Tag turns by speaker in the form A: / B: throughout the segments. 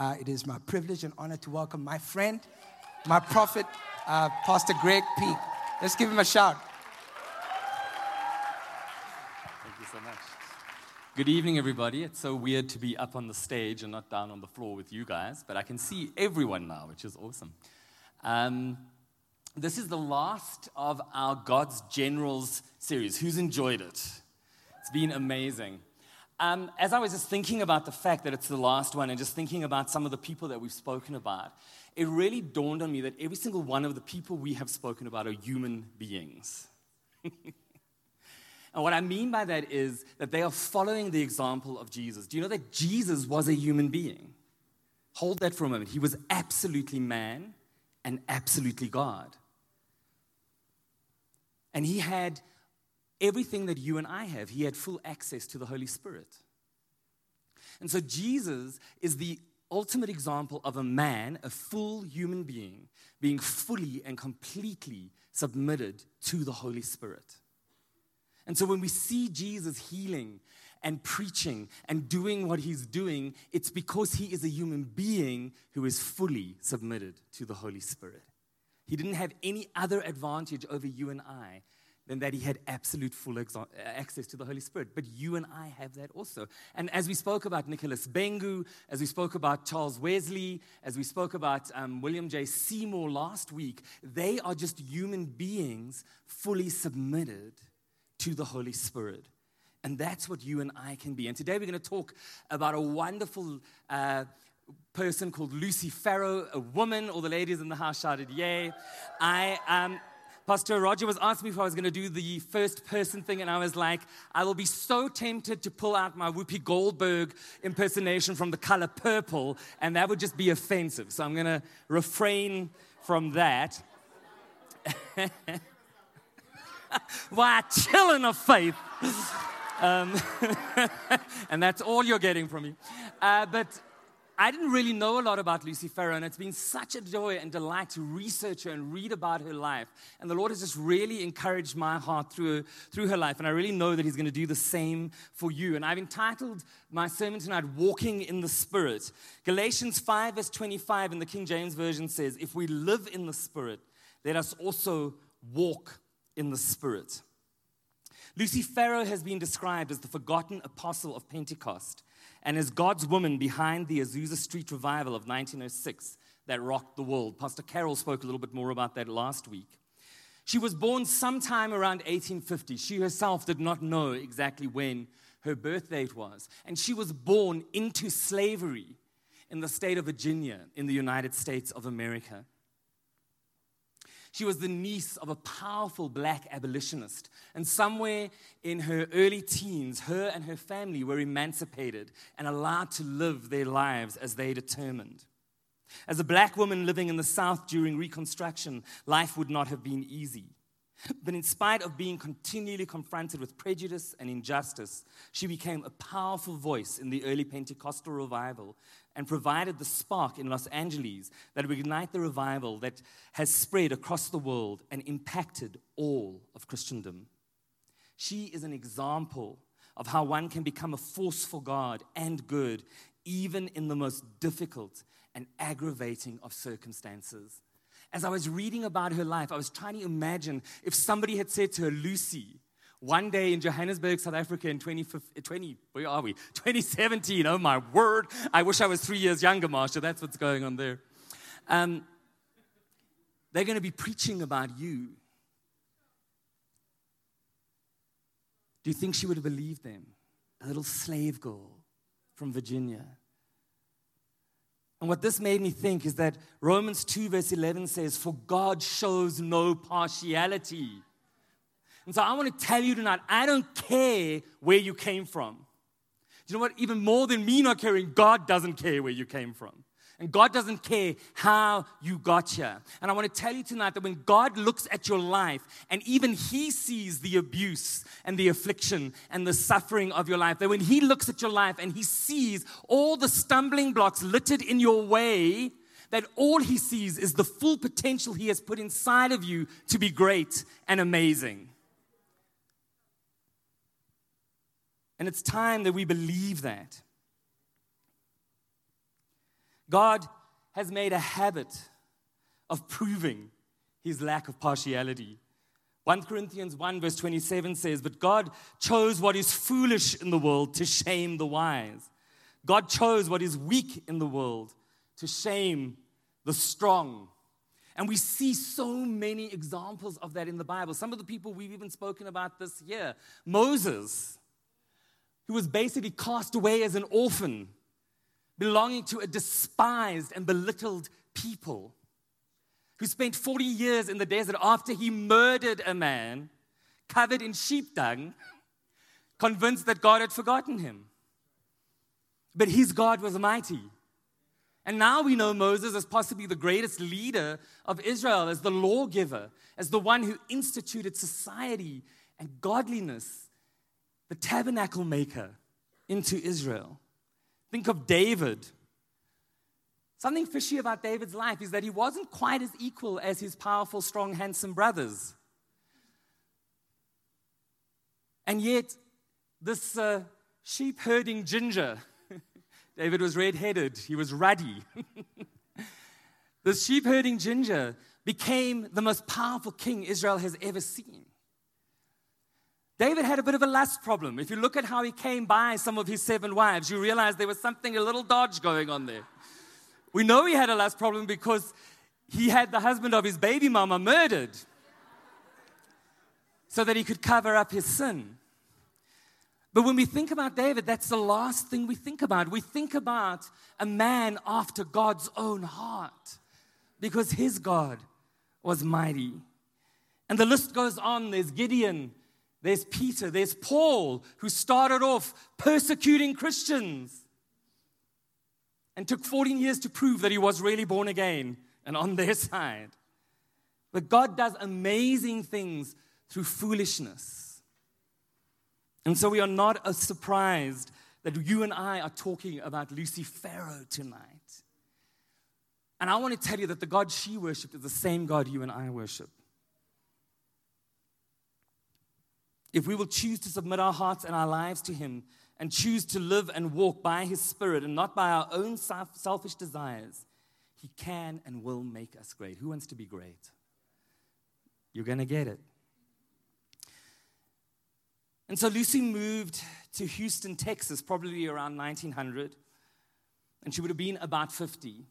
A: Uh, it is my privilege and honor to welcome my friend, my prophet, uh, Pastor Greg Peak. Let's give him a shout.
B: Thank you so much. Good evening, everybody. It's so weird to be up on the stage and not down on the floor with you guys, but I can see everyone now, which is awesome. Um, this is the last of our God's Generals series. Who's enjoyed it? It's been amazing. Um, as I was just thinking about the fact that it's the last one and just thinking about some of the people that we've spoken about, it really dawned on me that every single one of the people we have spoken about are human beings. and what I mean by that is that they are following the example of Jesus. Do you know that Jesus was a human being? Hold that for a moment. He was absolutely man and absolutely God. And he had everything that you and I have. He had full access to the Holy Spirit. And so Jesus is the ultimate example of a man, a full human being, being fully and completely submitted to the Holy Spirit. And so when we see Jesus healing and preaching and doing what he's doing, it's because he is a human being who is fully submitted to the Holy Spirit. He didn't have any other advantage over you and I than that he had absolute full uh, access to the Holy Spirit. But you and I have that also. And as we spoke about Nicholas Bhengu, as we spoke about Charles Wesley, as we spoke about um, William J. Seymour last week, they are just human beings fully submitted to the Holy Spirit. And that's what you and I can be. And today we're going to talk about a wonderful uh, person called Lucy Farrow, a woman. All the ladies in the house shouted, Yay. I, um, Pastor Roger was asking me if I was going to do the first person thing, and I was like, I will be so tempted to pull out my Whoopi Goldberg impersonation from the color purple, and that would just be offensive. So I'm going to refrain from that. Why, chilling of faith. Um, and that's all you're getting from me. Uh, but I didn't really know a lot about Lucy Farrow, and it's been such a joy and delight to research her and read about her life. And the Lord has just really encouraged my heart through, through her life, and I really know that He's going to do the same for you. And I've entitled my sermon tonight, Walking in the Spirit. Galatians 5, verse 25 in the King James Version says, If we live in the Spirit, let us also walk in the Spirit. Lucy Farrow has been described as the forgotten apostle of Pentecost and is God's woman behind the Azusa Street revival of 1906 that rocked the world. Pastor Carol spoke a little bit more about that last week. She was born sometime around 1850. She herself did not know exactly when her birth date was. And she was born into slavery in the state of Virginia in the United States of America. She was the niece of a powerful black abolitionist. And somewhere in her early teens, her and her family were emancipated and allowed to live their lives as they determined. As a black woman living in the South during Reconstruction, life would not have been easy. But in spite of being continually confronted with prejudice and injustice, she became a powerful voice in the early Pentecostal revival and provided the spark in Los Angeles that would ignite the revival that has spread across the world and impacted all of Christendom. She is an example of how one can become a force for God and good, even in the most difficult and aggravating of circumstances. As I was reading about her life, I was trying to imagine if somebody had said to her, Lucy, one day in Johannesburg, South Africa in 20, where are we? 2017. Oh my word. I wish I was three years younger, Marsha. That's what's going on there. Um, they're going to be preaching about you. Do you think she would have believed them? A little slave girl from Virginia. And what this made me think is that Romans 2, verse 11 says, For God shows no partiality. And so I want to tell you tonight I don't care where you came from. Do you know what? Even more than me not caring, God doesn't care where you came from. And God doesn't care how you got here. And I want to tell you tonight that when God looks at your life and even He sees the abuse and the affliction and the suffering of your life, that when He looks at your life and He sees all the stumbling blocks littered in your way, that all He sees is the full potential He has put inside of you to be great and amazing. And it's time that we believe that. God has made a habit of proving his lack of partiality. 1 Corinthians 1, verse 27 says, But God chose what is foolish in the world to shame the wise. God chose what is weak in the world to shame the strong. And we see so many examples of that in the Bible. Some of the people we've even spoken about this year Moses, who was basically cast away as an orphan, belonging to a despised and belittled people who spent 40 years in the desert after he murdered a man covered in sheep dung, convinced that God had forgotten him. But his God was mighty. And now we know Moses as possibly the greatest leader of Israel, as the lawgiver, as the one who instituted society and godliness, the tabernacle maker into Israel. Think of David Something fishy about David's life is that he wasn't quite as equal as his powerful, strong, handsome brothers. And yet, this uh, sheep herding ginger, David was red headed, he was ruddy. this sheep herding ginger became the most powerful king Israel has ever seen. David had a bit of a lust problem. If you look at how he came by some of his seven wives, you realize there was something a little dodge going on there. We know he had a lust problem because he had the husband of his baby mama murdered so that he could cover up his sin. But when we think about David, that's the last thing we think about. We think about a man after God's own heart because his God was mighty. And the list goes on. There's Gideon, there's Peter, there's Paul, who started off persecuting Christians and took 14 years to prove that he was really born again and on their side. But God does amazing things through foolishness. And so we are not surprised that you and I are talking about Lucy Farrow tonight. And I want to tell you that the God she worshiped is the same God you and I worship. If we will choose to submit our hearts and our lives to Him, and choose to live and walk by His Spirit and not by our own selfish desires, He can and will make us great. Who wants to be great? You're going to get it. And so Lucy moved to Houston, Texas, probably around 1900, and she would have been about 50.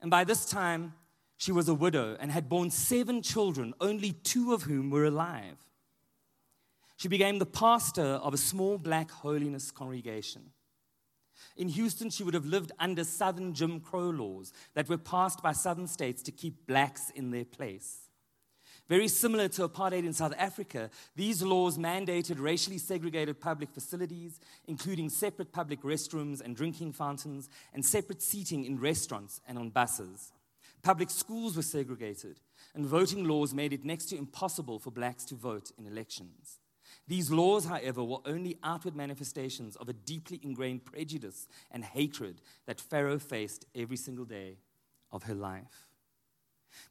B: And by this time, she was a widow and had borne seven children, only two of whom were alive. She became the pastor of a small black holiness congregation. In Houston, she would have lived under Southern Jim Crow laws that were passed by Southern states to keep blacks in their place. Very similar to apartheid in South Africa, these laws mandated racially segregated public facilities, including separate public restrooms and drinking fountains, and separate seating in restaurants and on buses. Public schools were segregated, and voting laws made it next to impossible for blacks to vote in elections. These laws, however, were only outward manifestations of a deeply ingrained prejudice and hatred that Farrow faced every single day of her life.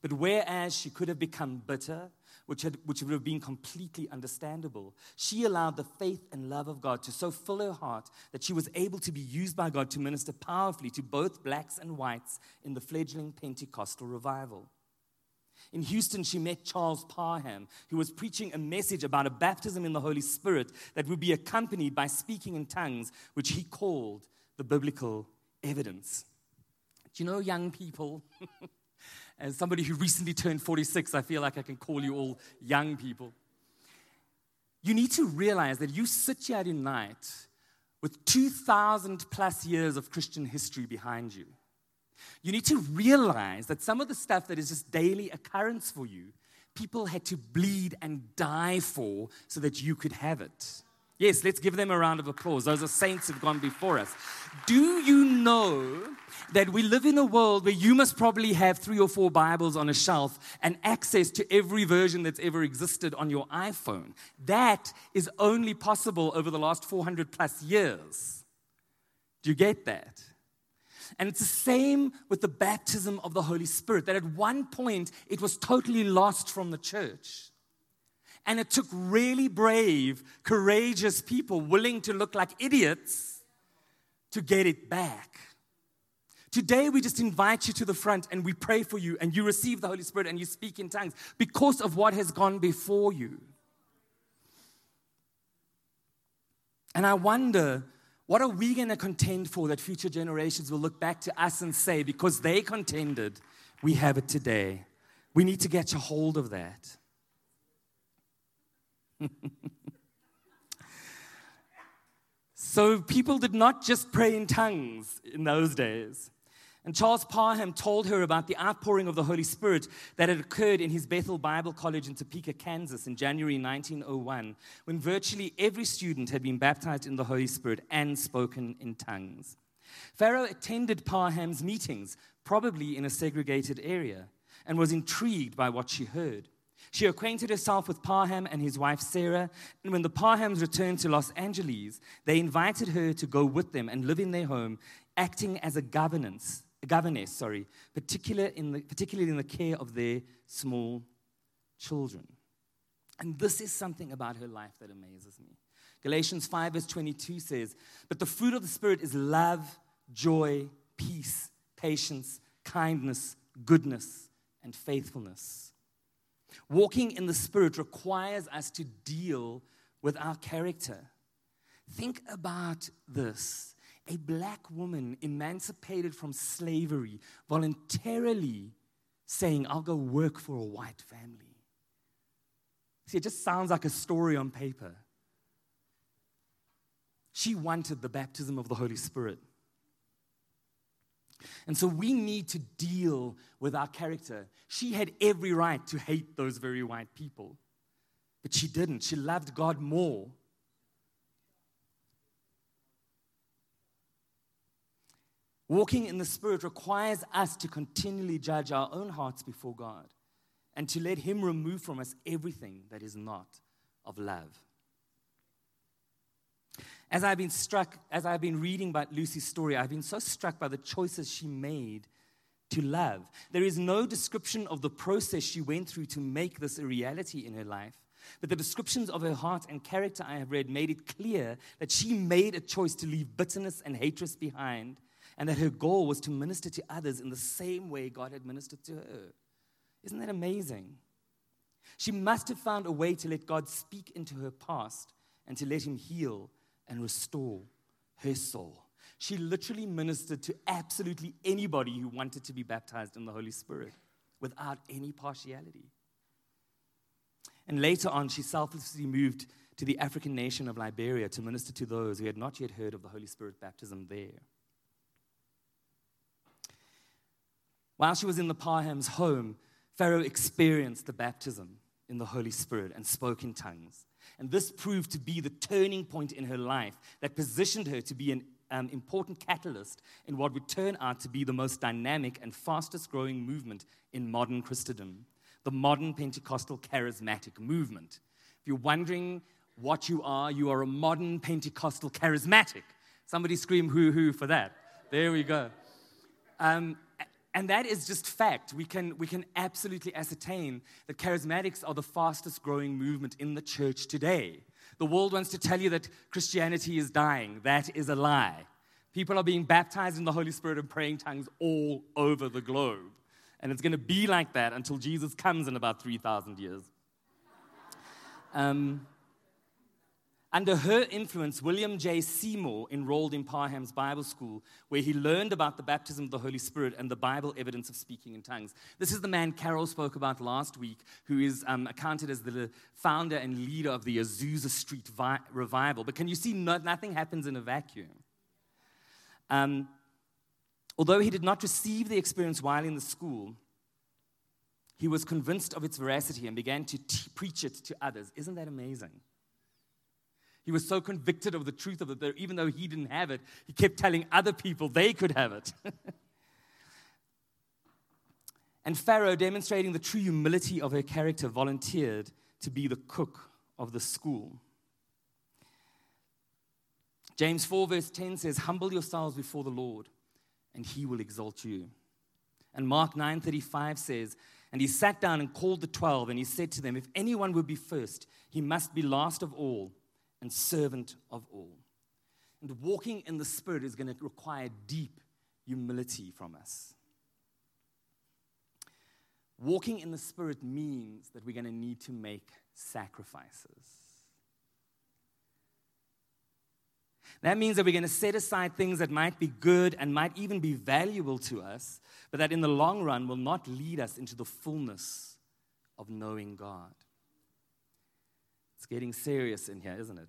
B: But whereas she could have become bitter, which, had, which would have been completely understandable, she allowed the faith and love of God to so fill her heart that she was able to be used by God to minister powerfully to both blacks and whites in the fledgling Pentecostal revival. In Houston, she met Charles Parham, who was preaching a message about a baptism in the Holy Spirit that would be accompanied by speaking in tongues, which he called the biblical evidence. Do you know, young people? As somebody who recently turned 46, I feel like I can call you all young people. You need to realize that you sit here tonight with 2,000 plus years of Christian history behind you. You need to realize that some of the stuff that is just daily occurrence for you, people had to bleed and die for so that you could have it. Yes, let's give them a round of applause. Those are saints who've gone before us. Do you know that we live in a world where you must probably have three or four Bibles on a shelf and access to every version that's ever existed on your iPhone? That is only possible over the last 400 plus years. Do you get that? And it's the same with the baptism of the Holy Spirit, that at one point it was totally lost from the church. And it took really brave, courageous people willing to look like idiots to get it back. Today, we just invite you to the front and we pray for you, and you receive the Holy Spirit and you speak in tongues because of what has gone before you. And I wonder, what are we going to contend for that future generations will look back to us and say, because they contended, we have it today? We need to get a hold of that. so people did not just pray in tongues in those days. And Charles Parham told her about the outpouring of the Holy Spirit that had occurred in his Bethel Bible College in Topeka, Kansas in January 1901, when virtually every student had been baptized in the Holy Spirit and spoken in tongues. Farrow attended Parham's meetings, probably in a segregated area, and was intrigued by what she heard. She acquainted herself with Parham and his wife Sarah, and when the Parhams returned to Los Angeles, they invited her to go with them and live in their home, acting as a governess governess, sorry, particular in the, particularly in the care of their small children. And this is something about her life that amazes me. Galatians 5, verse 22 says, But the fruit of the Spirit is love, joy, peace, patience, kindness, goodness, and faithfulness. Walking in the Spirit requires us to deal with our character. Think about this a black woman emancipated from slavery voluntarily saying, I'll go work for a white family. See, it just sounds like a story on paper. She wanted the baptism of the Holy Spirit. And so we need to deal with our character. She had every right to hate those very white people, but she didn't. She loved God more Walking in the Spirit requires us to continually judge our own hearts before God and to let Him remove from us everything that is not of love. As I've been struck, as I've been reading about Lucy's story, I've been so struck by the choices she made to love. There is no description of the process she went through to make this a reality in her life. But the descriptions of her heart and character I have read made it clear that she made a choice to leave bitterness and hatred behind and that her goal was to minister to others in the same way God had ministered to her. Isn't that amazing? She must have found a way to let God speak into her past and to let Him heal and restore her soul. She literally ministered to absolutely anybody who wanted to be baptized in the Holy Spirit without any partiality. And later on, she selflessly moved to the African nation of Liberia to minister to those who had not yet heard of the Holy Spirit baptism there. While she was in the Parham's home, Farrow experienced the baptism in the Holy Spirit and spoke in tongues. And this proved to be the turning point in her life that positioned her to be an um, important catalyst in what would turn out to be the most dynamic and fastest growing movement in modern Christendom the modern Pentecostal charismatic movement. If you're wondering what you are, you are a modern Pentecostal charismatic. Somebody scream hoo hoo for that. There we go. Um, and that is just fact. We can, we can absolutely ascertain that charismatics are the fastest growing movement in the church today. The world wants to tell you that Christianity is dying. That is a lie. People are being baptized in the Holy Spirit and praying tongues all over the globe. And it's going to be like that until Jesus comes in about 3,000 years. Um, under her influence, William J. Seymour enrolled in Parham's Bible School, where he learned about the baptism of the Holy Spirit and the Bible evidence of speaking in tongues. This is the man Carol spoke about last week, who is um, accounted as the founder and leader of the Azusa Street Vi- revival. But can you see, no, nothing happens in a vacuum. Um, although he did not receive the experience while in the school, he was convinced of its veracity and began to t- preach it to others. Isn't that amazing? He was so convicted of the truth of it that even though he didn't have it, he kept telling other people they could have it. and Farrow, demonstrating the true humility of her character, volunteered to be the cook of the school. James 4, verse 10 says, Humble yourselves before the Lord, and he will exalt you. And Mark 9:35 says, And he sat down and called the twelve, and he said to them, If anyone would be first, he must be last of all and servant of all. And walking in the Spirit is going to require deep humility from us. Walking in the Spirit means that we're going to need to make sacrifices. That means that we're going to set aside things that might be good and might even be valuable to us, but that in the long run will not lead us into the fullness of knowing God. It's getting serious in here, isn't it?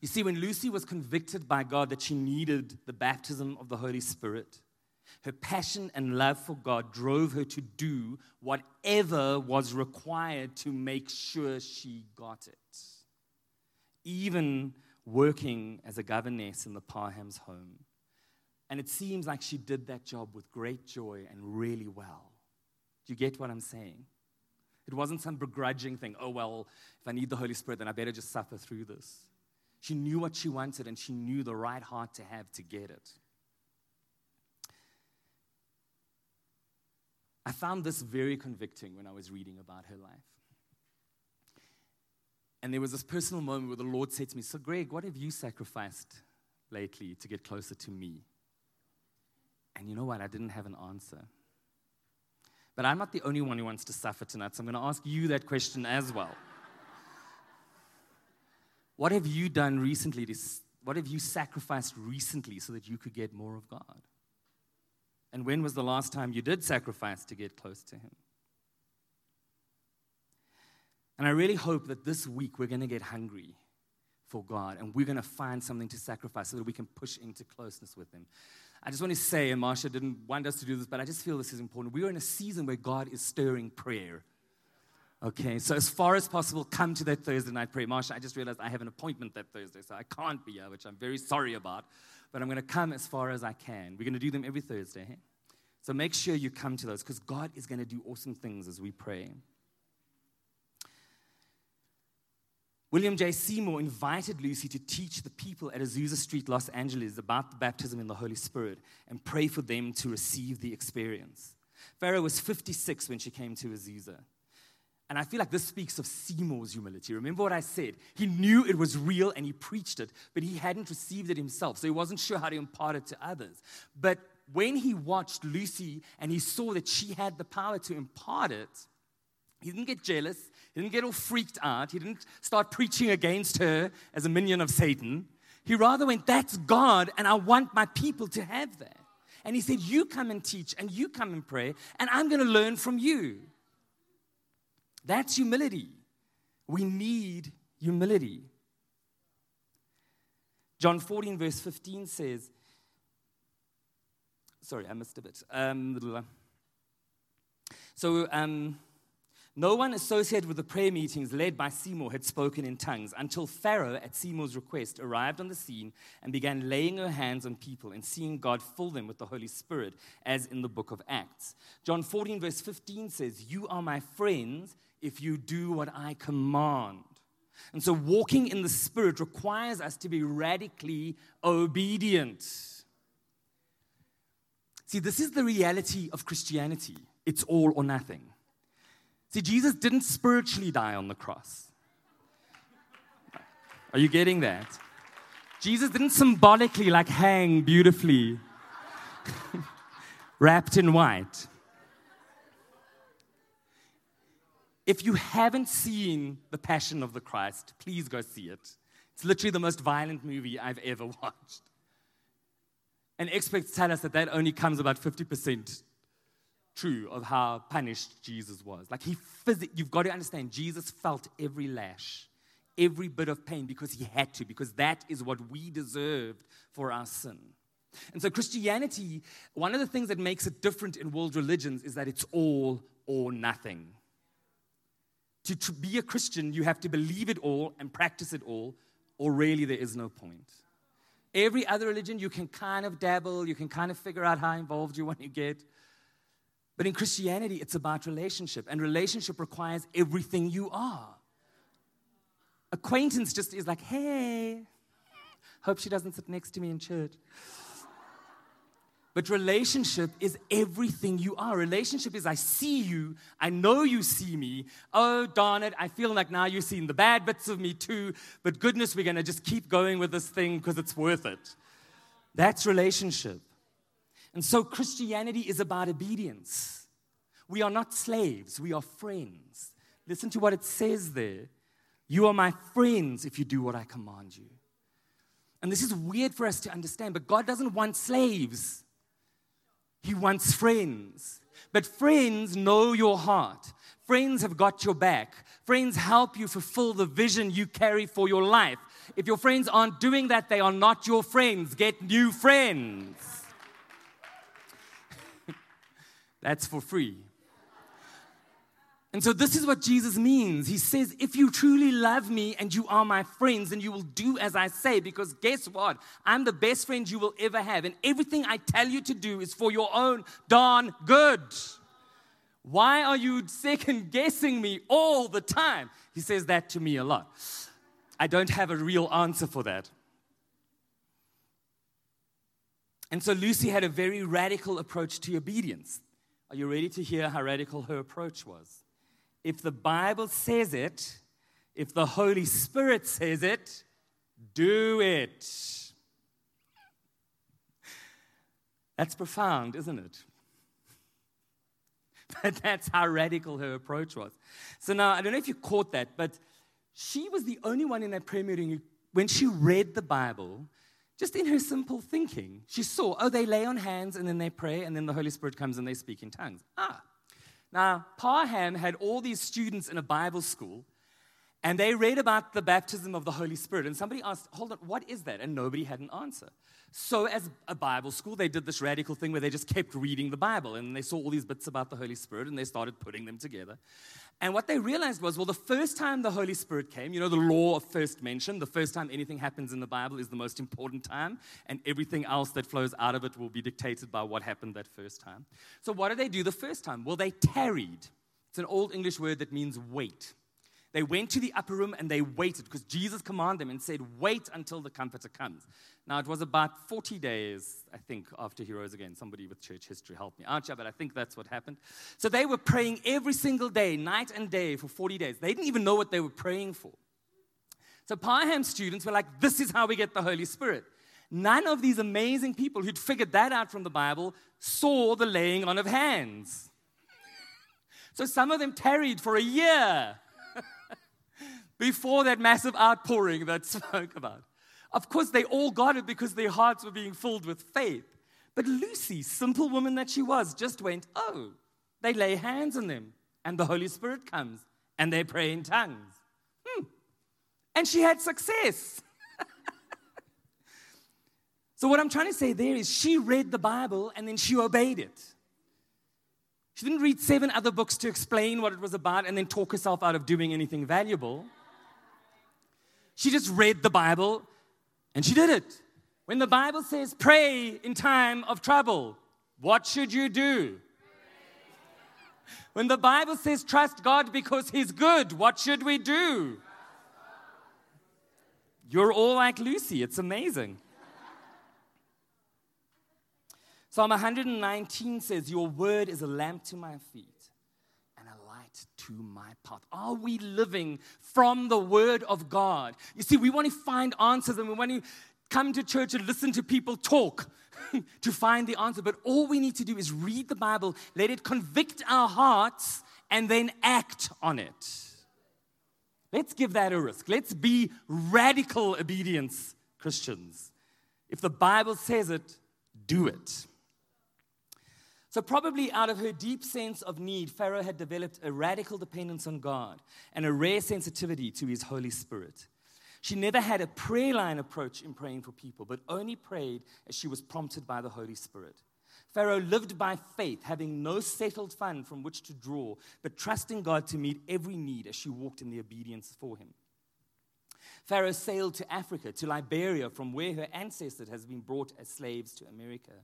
B: You see, when Lucy was convicted by God that she needed the baptism of the Holy Spirit, her passion and love for God drove her to do whatever was required to make sure she got it. Even working as a governess in the Parham's home. And it seems like she did that job with great joy and really well. Do you get what I'm saying? It wasn't some begrudging thing. Oh, well, if I need the Holy Spirit, then I better just suffer through this. She knew what she wanted and she knew the right heart to have to get it. I found this very convicting when I was reading about her life. And there was this personal moment where the Lord said to me, So, Greg, what have you sacrificed lately to get closer to me? And you know what? I didn't have an answer. But I'm not the only one who wants to suffer tonight, so I'm going to ask you that question as well. what have you done recently? To, what have you sacrificed recently so that you could get more of God? And when was the last time you did sacrifice to get close to Him? And I really hope that this week we're going to get hungry for God and we're going to find something to sacrifice so that we can push into closeness with Him. I just want to say, and Marsha didn't want us to do this, but I just feel this is important. We are in a season where God is stirring prayer. Okay, so as far as possible, come to that Thursday night prayer. Marsha, I just realized I have an appointment that Thursday, so I can't be here, which I'm very sorry about. But I'm going to come as far as I can. We're going to do them every Thursday. Hey? So make sure you come to those because God is going to do awesome things as we pray. William J. Seymour invited Lucy to teach the people at Azusa Street, Los Angeles, about the baptism in the Holy Spirit and pray for them to receive the experience. Farrow was 56 when she came to Azusa. And I feel like this speaks of Seymour's humility. Remember what I said? He knew it was real and he preached it, but he hadn't received it himself, so he wasn't sure how to impart it to others. But when he watched Lucy and he saw that she had the power to impart it, he didn't get jealous. He didn't get all freaked out. He didn't start preaching against her as a minion of Satan. He rather went, That's God, and I want my people to have that. And he said, You come and teach, and you come and pray, and I'm going to learn from you. That's humility. We need humility. John 14, verse 15 says, Sorry, I missed a bit. Um, so, um, no one associated with the prayer meetings led by Seymour had spoken in tongues until Farrow, at Seymour's request, arrived on the scene and began laying her hands on people and seeing God fill them with the Holy Spirit, as in the book of Acts. John 14, verse 15 says, You are my friends if you do what I command. And so, walking in the Spirit requires us to be radically obedient. See, this is the reality of Christianity it's all or nothing. See, Jesus didn't spiritually die on the cross. Are you getting that? Jesus didn't symbolically like hang beautifully, wrapped in white. If you haven't seen The Passion of the Christ, please go see it. It's literally the most violent movie I've ever watched. And experts tell us that that only comes about 50% true of how punished Jesus was. Like he phys- you've got to understand, Jesus felt every lash, every bit of pain because he had to, because that is what we deserved for our sin. And so, Christianity, one of the things that makes it different in world religions is that it's all or nothing. To, to be a Christian, you have to believe it all and practice it all, or really there is no point. Every other religion, you can kind of dabble, you can kind of figure out how involved you want to get. But in Christianity, it's about relationship, and relationship requires everything you are. Acquaintance just is like, hey, hope she doesn't sit next to me in church. But relationship is everything you are. Relationship is I see you, I know you see me. Oh, darn it, I feel like now you've seen the bad bits of me too, but goodness, we're gonna just keep going with this thing because it's worth it. That's relationship. And so Christianity is about obedience. We are not slaves, we are friends. Listen to what it says there. You are my friends if you do what I command you. And this is weird for us to understand, but God doesn't want slaves, He wants friends. But friends know your heart. Friends have got your back. Friends help you fulfill the vision you carry for your life. If your friends aren't doing that, they are not your friends. Get new friends. That's for free. And so, this is what Jesus means. He says, If you truly love me and you are my friends, then you will do as I say, because guess what? I'm the best friend you will ever have. And everything I tell you to do is for your own darn good. Why are you second guessing me all the time? He says that to me a lot. I don't have a real answer for that. And so Lucy had a very radical approach to obedience. Are you ready to hear how radical her approach was? If the Bible says it, if the Holy Spirit says it, do it. That's profound, isn't it? But that's how radical her approach was. So now, I don't know if you caught that, but she was the only one in that prayer meeting who, when she read the Bible, just in her simple thinking, she saw, oh, they lay on hands and then they pray, and then the Holy Spirit comes and they speak in tongues. Ah. Now, Parham had all these students in a Bible school, and they read about the baptism of the Holy Spirit. And somebody asked, hold on, what is that? And nobody had an answer. So, as a Bible school, they did this radical thing where they just kept reading the Bible and they saw all these bits about the Holy Spirit and they started putting them together. And what they realized was well, the first time the Holy Spirit came, you know, the law of first mention, the first time anything happens in the Bible is the most important time, and everything else that flows out of it will be dictated by what happened that first time. So, what did they do the first time? Well, they tarried. It's an old English word that means wait. They went to the upper room and they waited because Jesus commanded them and said, Wait until the Comforter comes. Now, it was about 40 days, I think, after he rose again. Somebody with church history helped me out, yeah, but I think that's what happened. So they were praying every single day, night and day, for 40 days. They didn't even know what they were praying for. So Parham students were like, This is how we get the Holy Spirit. None of these amazing people who'd figured that out from the Bible saw the laying on of hands. So some of them tarried for a year before that massive outpouring that spoke about. Of course, they all got it because their hearts were being filled with faith. But Lucy, simple woman that she was, just went, Oh, they lay hands on them, and the Holy Spirit comes, and they pray in tongues. Hmm. And she had success. so, what I'm trying to say there is she read the Bible and then she obeyed it. She didn't read seven other books to explain what it was about and then talk herself out of doing anything valuable. She just read the Bible and she did it. When the Bible says pray in time of trouble, what should you do? When the Bible says trust God because He's good, what should we do? You're all like Lucy. It's amazing. Psalm 119 says, Your word is a lamp to my feet to my path? Are we living from the Word of God? You see, we want to find answers and we want to come to church and listen to people talk to find the answer. But all we need to do is read the Bible, let it convict our hearts, and then act on it. Let's give that a risk. Let's be radical obedience Christians. If the Bible says it, do it. So, probably out of her deep sense of need, Farrow had developed a radical dependence on God and a rare sensitivity to his Holy Spirit. She never had a prayer line approach in praying for people, but only prayed as she was prompted by the Holy Spirit. Farrow lived by faith, having no settled fund from which to draw, but trusting God to meet every need as she walked in the obedience for him. Farrow sailed to Africa, to Liberia, from where her ancestors had been brought as slaves to America.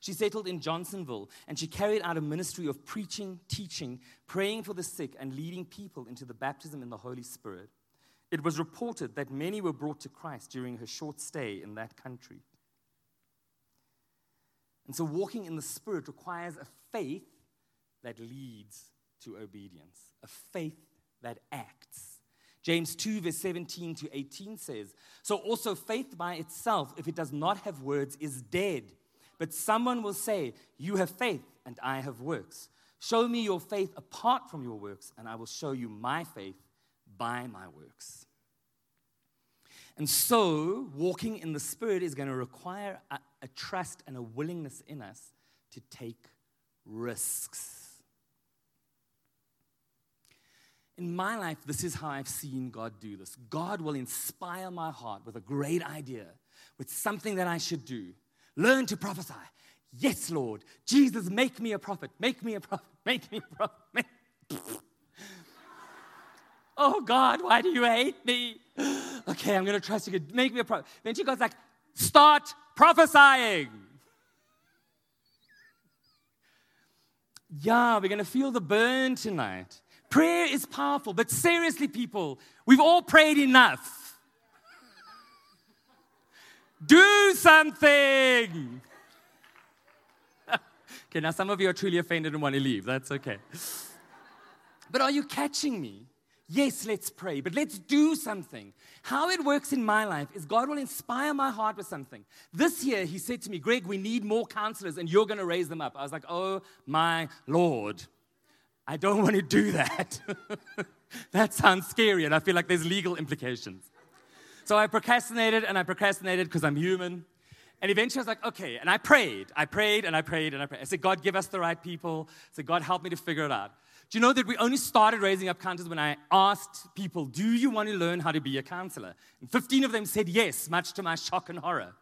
B: She settled in Johnsonville and she carried out a ministry of preaching, teaching, praying for the sick, and leading people into the baptism in the Holy Spirit. It was reported that many were brought to Christ during her short stay in that country. And so, walking in the Spirit requires a faith that leads to obedience, a faith that acts. James 2, verse 17 to 18 says, So also faith by itself, if it does not have words, is dead. But someone will say, You have faith, and I have works. Show me your faith apart from your works, and I will show you my faith by my works. And so, walking in the Spirit is going to require a, a, trust and a willingness in us to take risks. In my life, this is how I've seen God do this. God will inspire my heart with a great idea, with something that I should do. Learn to prophesy. Yes, Lord. Jesus, make me a prophet. Make me a prophet. Make me a prophet. Make... oh, God, why do you hate me? okay, I'm going to trust you. Make me a prophet. Then she goes like, start prophesying. Yeah, we're going to feel the burn tonight. Prayer is powerful, but seriously, people, we've all prayed enough. Do something. okay, now some of you are truly offended and want to leave. That's okay. But are you catching me? Yes, let's pray, but let's do something. How it works in my life is God will inspire my heart with something. This year, He said to me, Greg, we need more counselors, and you're going to raise them up. I was like, oh my Lord. I don't want to do that. that sounds scary, and I feel like there's legal implications. So I procrastinated and I procrastinated because I'm human. And eventually I was like, okay. And I prayed. I prayed and I prayed and I prayed. I said, God, give us the right people. I said, God, help me to figure it out. Do you know that we only started raising up counselors when I asked people, do you want to learn how to be a counselor? And 15 of them said yes, much to my shock and horror.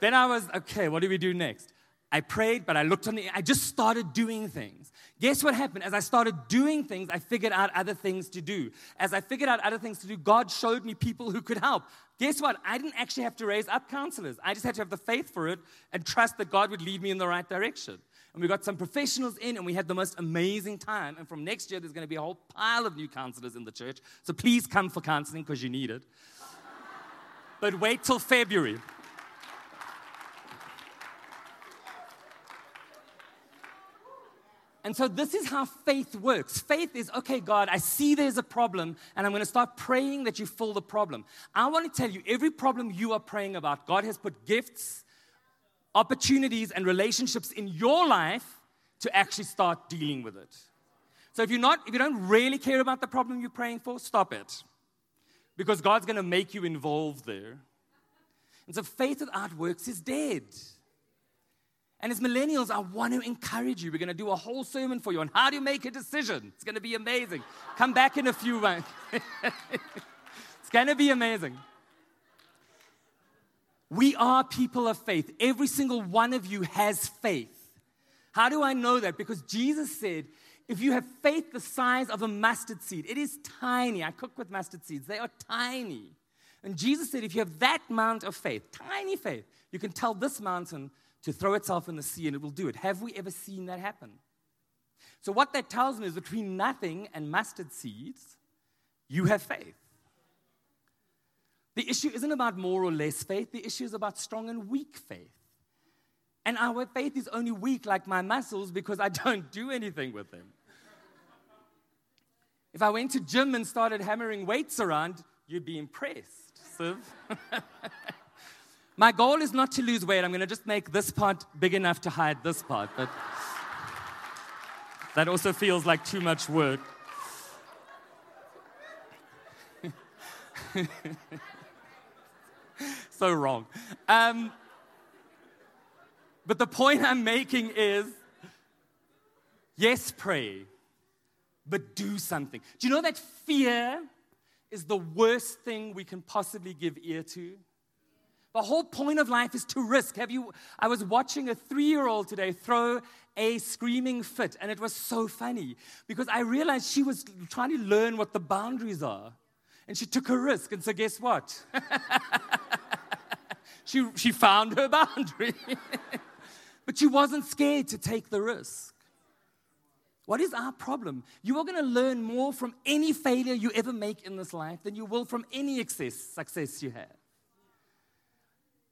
B: Then I was, okay, what do we do next? I prayed, but I looked on the, I just started doing things. Guess what happened? As I started doing things, I figured out other things to do. As I figured out other things to do, God showed me people who could help. Guess what? I didn't actually have to raise up counselors. I just had to have the faith for it and trust that God would lead me in the right direction. And we got some professionals in, and we had the most amazing time. And from next year, there's going to be a whole pile of new counselors in the church. So please come for counseling because you need it. but wait till February. And so, this is how faith works. Faith is, okay, God, I see there's a problem, and I'm going to start praying that you fill the problem. I want to tell you every problem you are praying about, God has put gifts, opportunities, and relationships in your life to actually start dealing with it. So, if you're not, if you don't really care about the problem you're praying for, stop it. Because God's going to make you involved there. And so, faith without works is dead. And as millennials, I want to encourage you. We're going to do a whole sermon for you on how you make a decision. It's going to be amazing. Come back in a few months. it's going to be amazing. We are people of faith. Every single one of you has faith. How do I know that? Because Jesus said, if you have faith the size of a mustard seed, it is tiny. I cook with mustard seeds, they are tiny. And Jesus said, if you have that amount of faith, tiny faith, you can tell this mountain to throw itself in the sea and it will do it. Have we ever seen that happen? So, what that tells me is between nothing and mustard seeds, you have faith. The issue isn't about more or less faith, the issue is about strong and weak faith. And our faith is only weak like my muscles because I don't do anything with them. If I went to gym and started hammering weights around, you'd be impressed, Siv. My goal is not to lose weight. I'm going to just make this part big enough to hide this part. But that also feels like too much work. so wrong. Um, but the point I'm making is yes, pray, but do something. Do you know that fear is the worst thing we can possibly give ear to? The whole point of life is to risk. Have you? I was watching a three year old today throw a screaming fit, and it was so funny because I realized she was trying to learn what the boundaries are. And she took a risk. And so, guess what? she, she found her boundary. but she wasn't scared to take the risk. What is our problem? You are going to learn more from any failure you ever make in this life than you will from any excess, success you have.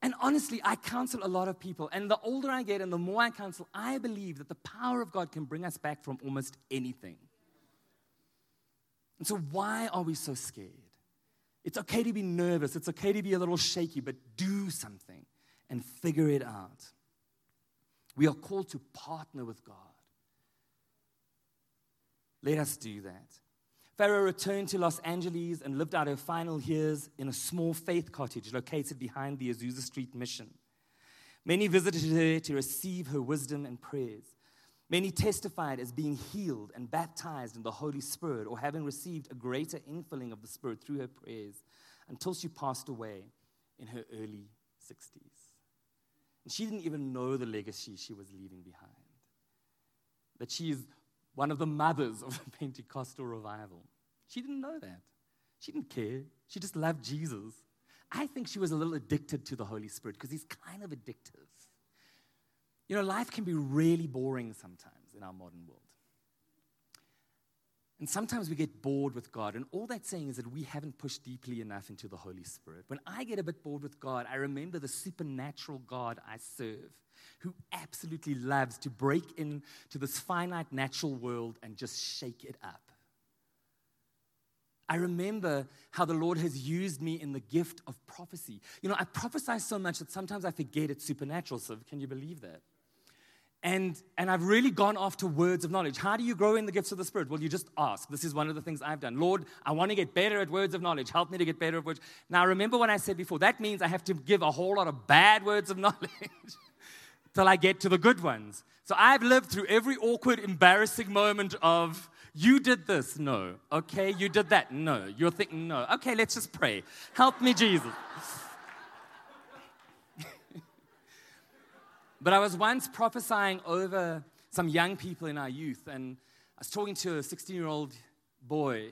B: And honestly, I counsel a lot of people. And the older I get and the more I counsel, I believe that the power of God can bring us back from almost anything. And so, why are we so scared? It's okay to be nervous, it's okay to be a little shaky, but do something and figure it out. We are called to partner with God. Let us do that. Farrow returned to Los Angeles and lived out her final years in a small faith cottage located behind the Azusa Street Mission. Many visited her to receive her wisdom and prayers. Many testified as being healed and baptized in the Holy Spirit or having received a greater infilling of the Spirit through her prayers until she passed away in her early 60s. And she didn't even know the legacy she was leaving behind. That she is one of the mothers of the Pentecostal revival. She didn't know that. She didn't care. She just loved Jesus. I think she was a little addicted to the Holy Spirit because he's kind of addictive. You know, life can be really boring sometimes in our modern world. And sometimes we get bored with God, and all that's saying is that we haven't pushed deeply enough into the Holy Spirit. When I get a bit bored with God, I remember the supernatural God I serve, who absolutely loves to break into this finite natural world and just shake it up. I remember how the Lord has used me in the gift of prophecy. You know, I prophesy so much that sometimes I forget it's supernatural. So, can you believe that? And, and I've really gone after words of knowledge. How do you grow in the gifts of the Spirit? Well, you just ask. This is one of the things I've done. Lord, I want to get better at words of knowledge. Help me to get better at words. Now, remember what I said before. That means I have to give a whole lot of bad words of knowledge till I get to the good ones. So I've lived through every awkward, embarrassing moment of, you did this, no. Okay, you did that, no. You're thinking, no. Okay, let's just pray. Help me, Jesus. But I was once prophesying over some young people in our youth, and I was talking to a 16 year old boy,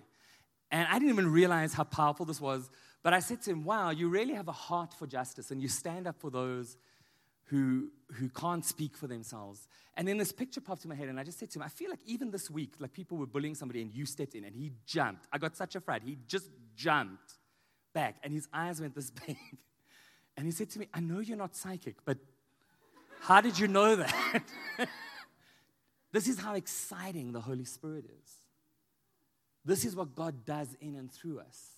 B: and I didn't even realize how powerful this was. But I said to him, Wow, you really have a heart for justice, and you stand up for those who, who can't speak for themselves. And then this picture popped in my head, and I just said to him, I feel like even this week, like people were bullying somebody, and you stepped in, and he jumped. I got such a fright. He just jumped back, and his eyes went this big. And he said to me, I know you're not psychic, but how did you know that? this is how exciting the Holy Spirit is. This is what God does in and through us.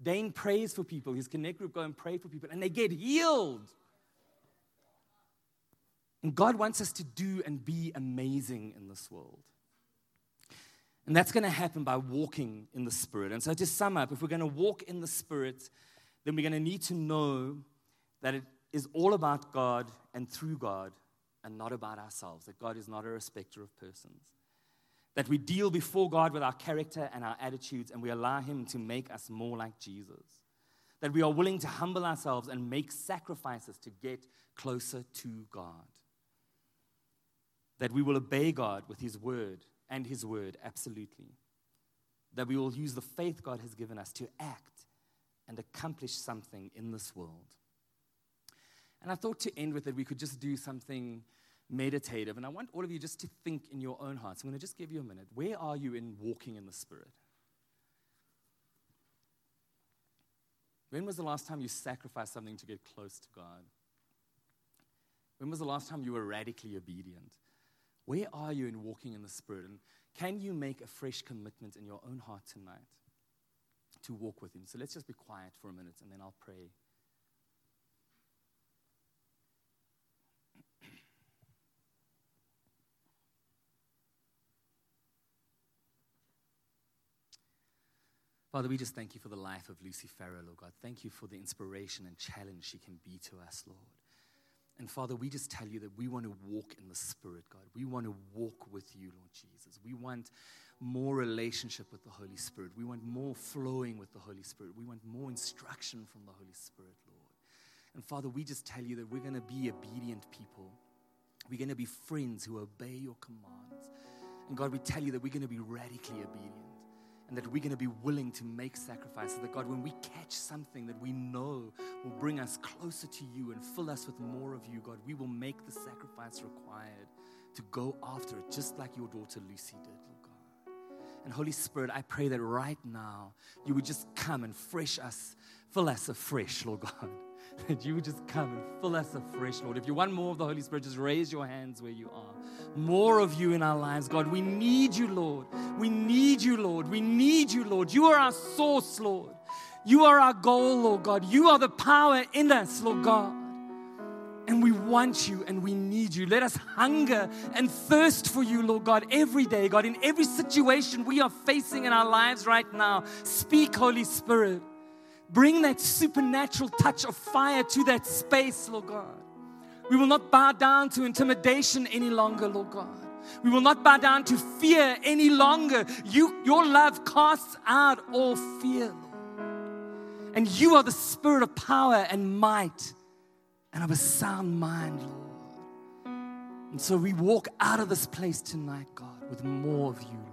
B: Dane prays for people. His connect group go and pray for people, and they get healed. And God wants us to do and be amazing in this world. And that's going to happen by walking in the Spirit. And so, to sum up, if we're going to walk in the Spirit, then we're going to need to know that it is all about God and through God and not about ourselves, that God is not a respecter of persons. That we deal before God with our character and our attitudes and we allow Him to make us more like Jesus. That we are willing to humble ourselves and make sacrifices to get closer to God. That we will obey God with His word and His word, absolutely. That we will use the faith God has given us to act and accomplish something in this world. And I thought to end with it, we could just do something meditative. And I want all of you just to think in your own hearts. I'm going to just give you a minute. Where are you in walking in the Spirit? When was the last time you sacrificed something to get close to God? When was the last time you were radically obedient? Where are you in walking in the Spirit? And can you make a fresh commitment in your own heart tonight to walk with Him? So let's just be quiet for a minute and then I'll pray. Father, we just thank you for the life of Lucy Farrow, Lord God. Thank you for the inspiration and challenge she can be to us, Lord. And Father, we just tell you that we want to walk in the Spirit, God. We want to walk with you, Lord Jesus. We want more relationship with the Holy Spirit. We want more flowing with the Holy Spirit. We want more instruction from the Holy Spirit, Lord. And Father, we just tell you that we're going to be obedient people. We're going to be friends who obey your commands. And God, we tell you that we're going to be radically obedient and that we're going to be willing to make sacrifices. That God, when we catch something that we know will bring us closer to you and fill us with more of you, God, we will make the sacrifice required to go after it, just like your daughter Lucy did, Lord God. And Holy Spirit, I pray that right now you would just come and fresh us, fill us afresh, Lord God that you would just come and fill us afresh, Lord. If you want more of the Holy Spirit, just raise your hands where you are. More of you in our lives, God. We need you, Lord. We need you, Lord. We need you, Lord. You are our source, Lord. You are our goal, Lord God. You are the power in us, Lord God. And we want you and we need you. Let us hunger and thirst for you, Lord God, every day, God, in every situation we are facing in our lives right now. Speak, Holy Spirit. Bring that supernatural touch of fire to that space, Lord God. We will not bow down to intimidation any longer, Lord God. We will not bow down to fear any longer. You, your love casts out all fear, Lord. And you are the spirit of power and might and of a sound mind, Lord. And so we walk out of this place tonight, God, with more of you.